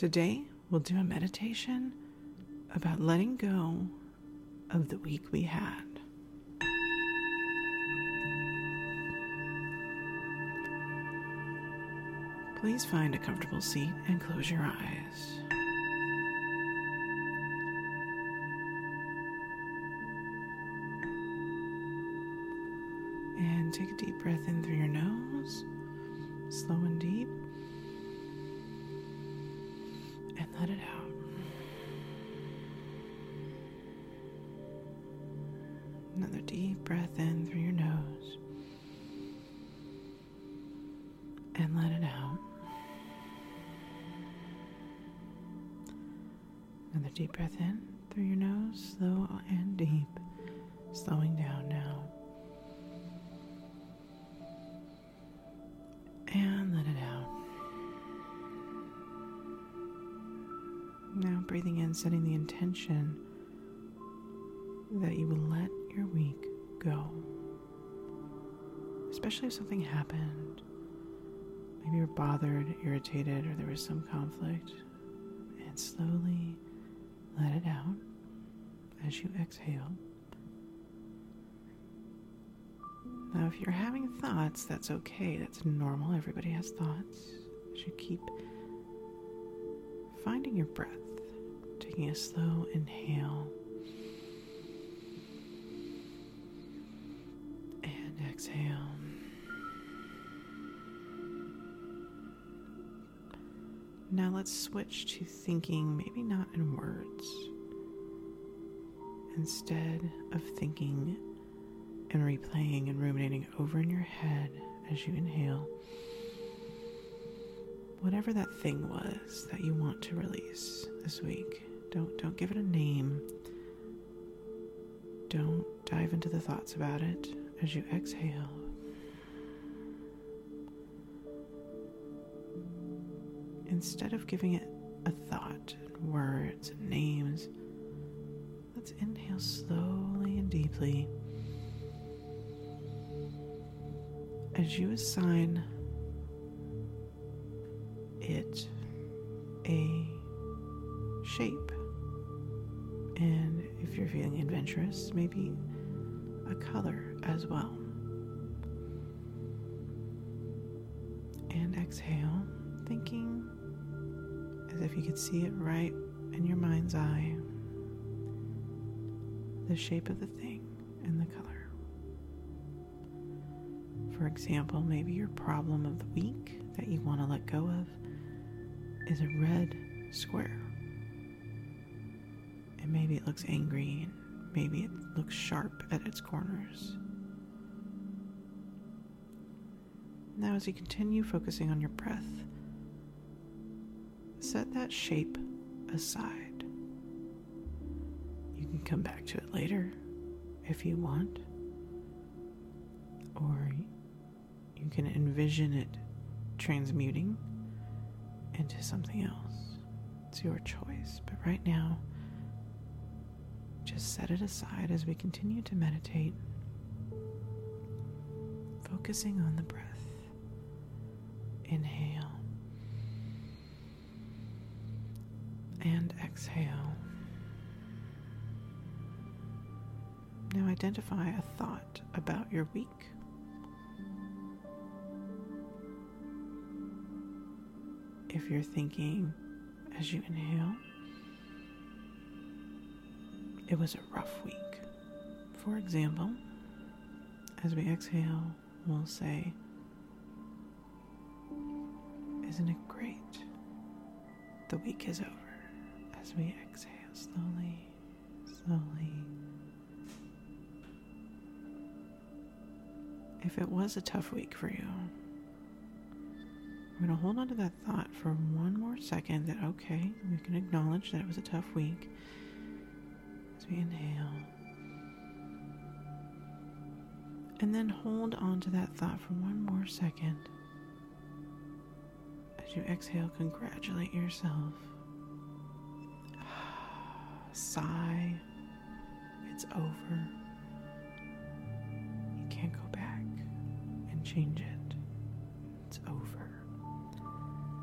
Today, we'll do a meditation about letting go of the week we had. Please find a comfortable seat and close your eyes. And take a deep breath in through your nose, slow and deep, let it out. Another deep breath in through your nose, and let it out. Another deep breath in through your nose, slow and deep, slowing down now. Now, breathing in, setting the intention that you will let your week go. Especially if something happened. Maybe you're bothered, irritated, or there was some conflict. And slowly let it out as you exhale. Now, if you're having thoughts, that's okay. That's normal. Everybody has thoughts. You should keep finding your breath, taking a slow inhale and exhale. Now let's switch to thinking, maybe not in words. Instead of thinking and replaying and ruminating over in your head as you inhale, whatever that thing was that you want to release this week, don't don't give it a name. Don't dive into the thoughts about it as you exhale. instead of giving it a thought, words, and names, let's inhale slowly and deeply as you assign it a shape. And if you're feeling adventurous, maybe a color as well. And exhale, thinking as if you could see it right in your mind's eye the shape of the thing and the color. For example, maybe your problem of the week that you want to let go of is a red square. Maybe it looks angry and maybe it looks sharp at its corners. Now, as you continue focusing on your breath, set that shape aside. You can come back to it later if you want, or you can envision it transmuting into something else. It's your choice, but right now, just set it aside as we continue to meditate, focusing on the breath. Inhale. and exhale. Now identify a thought about your week. If you're thinking as you inhale, it was a rough week. For example, as we exhale, we'll say, Isn't it great? The week is over as we exhale slowly, slowly. If it was a tough week for you, we're going to hold on to that thought for one more second that, okay, we can acknowledge that it was a tough week we inhale. And then hold on to that thought for one more second. As you exhale, congratulate yourself sigh. It's over. You can't go back and change it. It's over.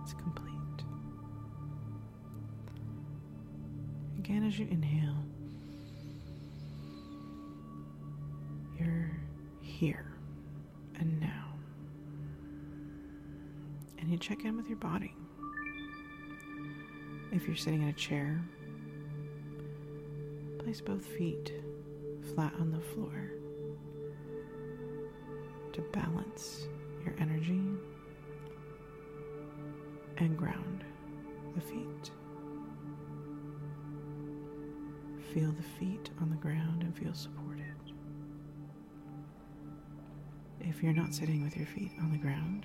It's complete. Again, as you inhale, here and now. And you check in with your body. If you're sitting in a chair, place both feet flat on the floor to balance your energy and ground the feet. Feel the feet on the ground and feel supported. If you're not sitting with your feet on the ground,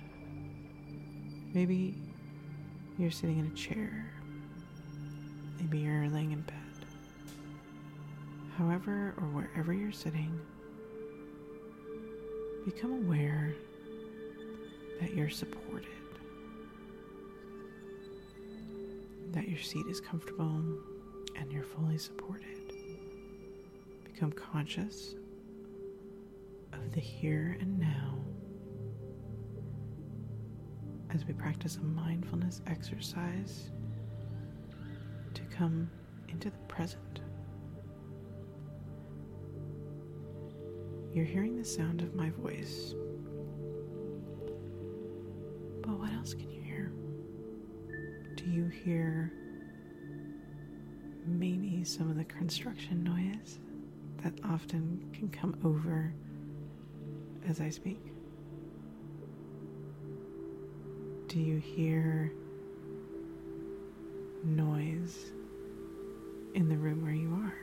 maybe you're sitting in a chair, maybe you're laying in bed. However, or wherever you're sitting, become aware that you're supported, that your seat is comfortable and you're fully supported. Become conscious of the here and now as we practice a mindfulness exercise to come into the present. You're hearing the sound of my voice. But what else can you hear? Do you hear maybe some of the construction noise that often can come over as I speak? Do you hear noise in the room where you are?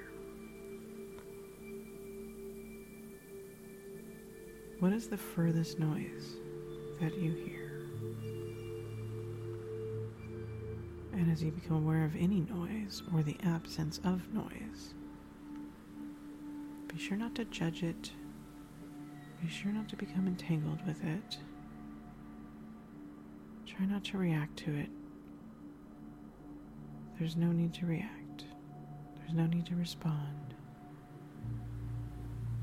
What is the furthest noise that you hear? And as you become aware of any noise or the absence of noise, be sure not to judge it. Be sure not to become entangled with it. Try not to react to it. There's no need to react, there's no need to respond.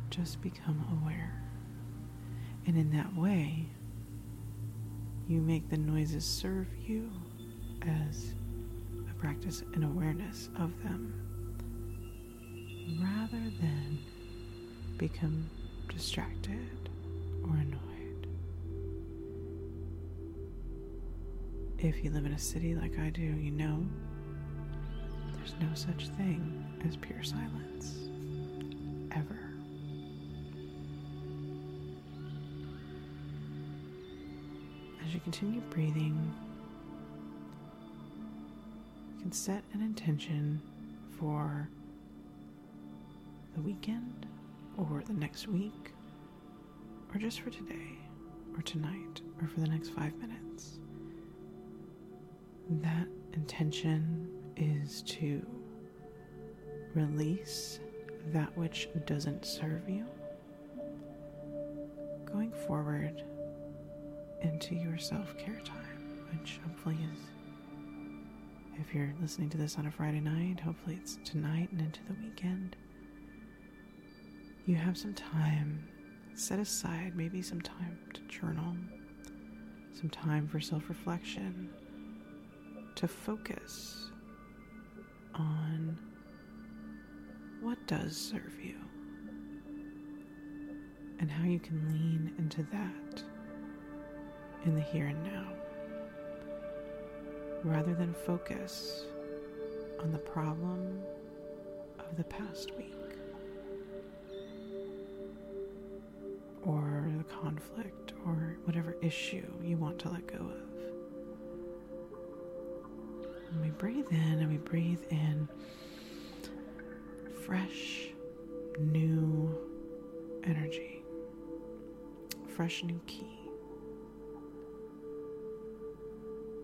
Just become aware. And in that way, you make the noises serve you as a practice and awareness of them rather than become distracted or annoyed. If you live in a city like I do, you know there's no such thing as pure silence. Ever. As you continue breathing, you can set an intention for the weekend or the next week or just for today or tonight or for the next five minutes. That intention is to release that which doesn't serve you. Going forward into your self care time, which hopefully is, if you're listening to this on a Friday night, hopefully it's tonight and into the weekend. You have some time. Set aside, maybe some time to journal, some time for self reflection, to focus on what does serve you and how you can lean into that in the here and now rather than focus on the problem of the past week or the conflict or whatever issue you want to let go of. And we breathe in and we breathe in fresh, new energy, fresh, new ki.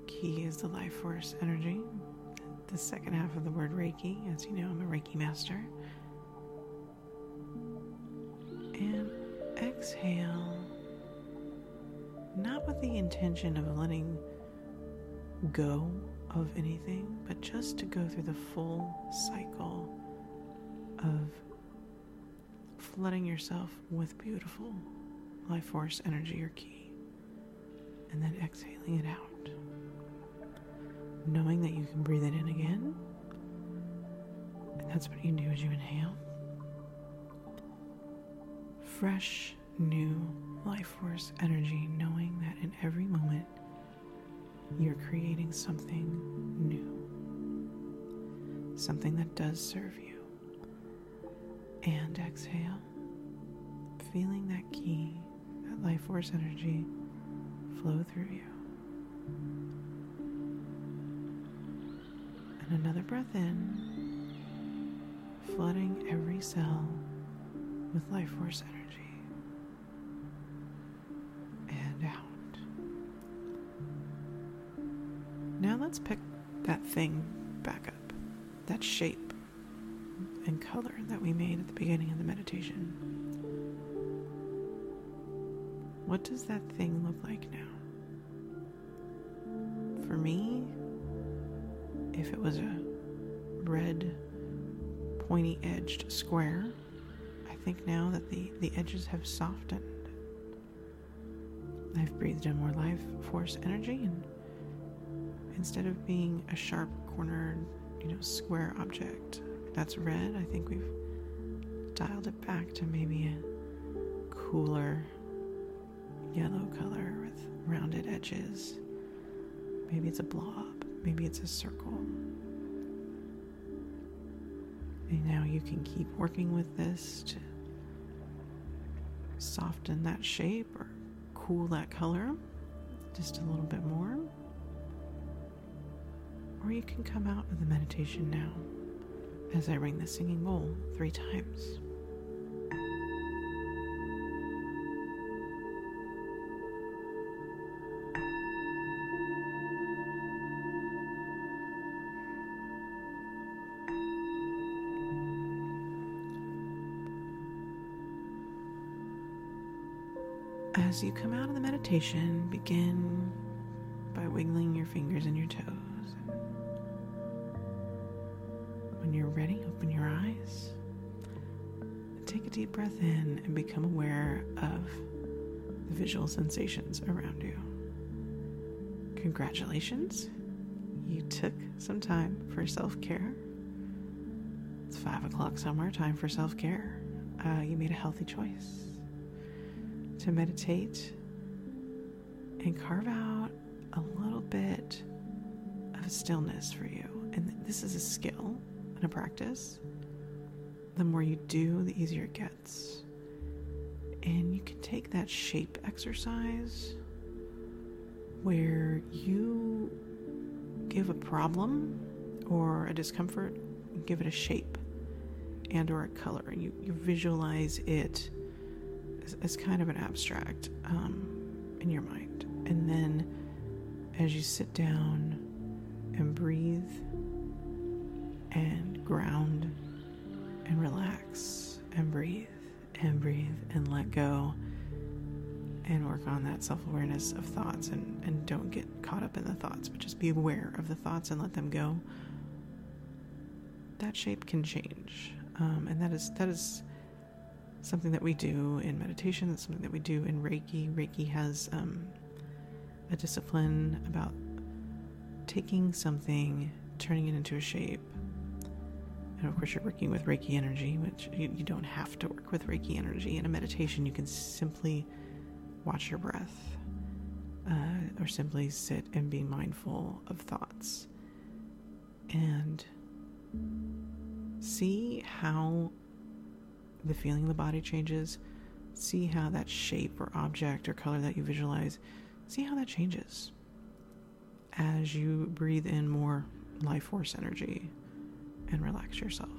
Ki is the life force energy. The second half of the word Reiki, as you know, I'm a Reiki master. Exhale, not with the intention of letting go of anything, but just to go through the full cycle of flooding yourself with beautiful life force energy or ki, and then exhaling it out. Knowing that you can breathe it in again and That's what you do as you inhale. Fresh, new life force energy, knowing that in every moment you're creating something new, something that does serve you. And exhale, feeling that ki, that life force energy flow through you. And another breath in, flooding every cell with life force energy. Now let's pick that thing back up, that shape and color that we made at the beginning of the meditation. What does that thing look like now? For me, if it was a red, pointy edged square, I think now that the, the edges have softened. I've breathed in more life force energy, and instead of being a sharp cornered, you know, square object that's red, I think we've dialed it back to maybe a cooler yellow color with rounded edges. Maybe it's a blob, maybe it's a circle. And now you can keep working with this to soften that shape or cool that color just a little bit more. Or you can come out of the meditation now as I ring the singing bowl three times. As you come out of the meditation, begin by wiggling your fingers and your toes. Ready, open your eyes. Take a deep breath in and become aware of the visual sensations around you. Congratulations, you took some time for self care. It's five o'clock somewhere, time for self care. Uh, you made a healthy choice to meditate and carve out a little bit of stillness for you. And this is a skill and a practice. The more you do, the easier it gets. And you can take that shape exercise where you give a problem or a discomfort, give it a shape and or a color. and You, you visualize it as, as kind of an abstract um, in your mind. And then as you sit down and breathe and ground and relax and breathe and breathe and let go and work on that self awareness of thoughts and, and don't get caught up in the thoughts, but just be aware of the thoughts and let them go. That shape can change. Um, and that is that is something that we do in meditation. that's something that we do in Reiki. Reiki has um, a discipline about taking something, turning it into a shape. And of course, you're working with Reiki energy, which you, you don't have to work with Reiki energy. In a meditation, you can simply watch your breath uh, or simply sit and be mindful of thoughts and see how the feeling of the body changes. See how that shape or object or color that you visualize, see how that changes as you breathe in more life force energy and relax yourself.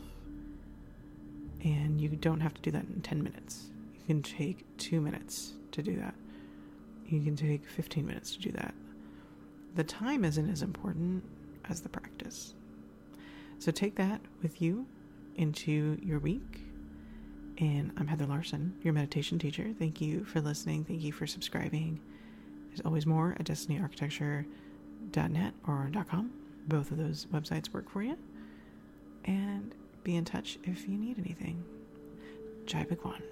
And you don't have to do that in 10 minutes. You can take two minutes to do that. You can take 15 minutes to do that. The time isn't as important as the practice. So take that with you into your week and I'm Heather Larson, your meditation teacher. Thank you for listening. Thank you for subscribing. There's always more at destinyarchitecture.net or .com. Both of those websites work for you. And be in touch if you need anything. Jai Bhagwan.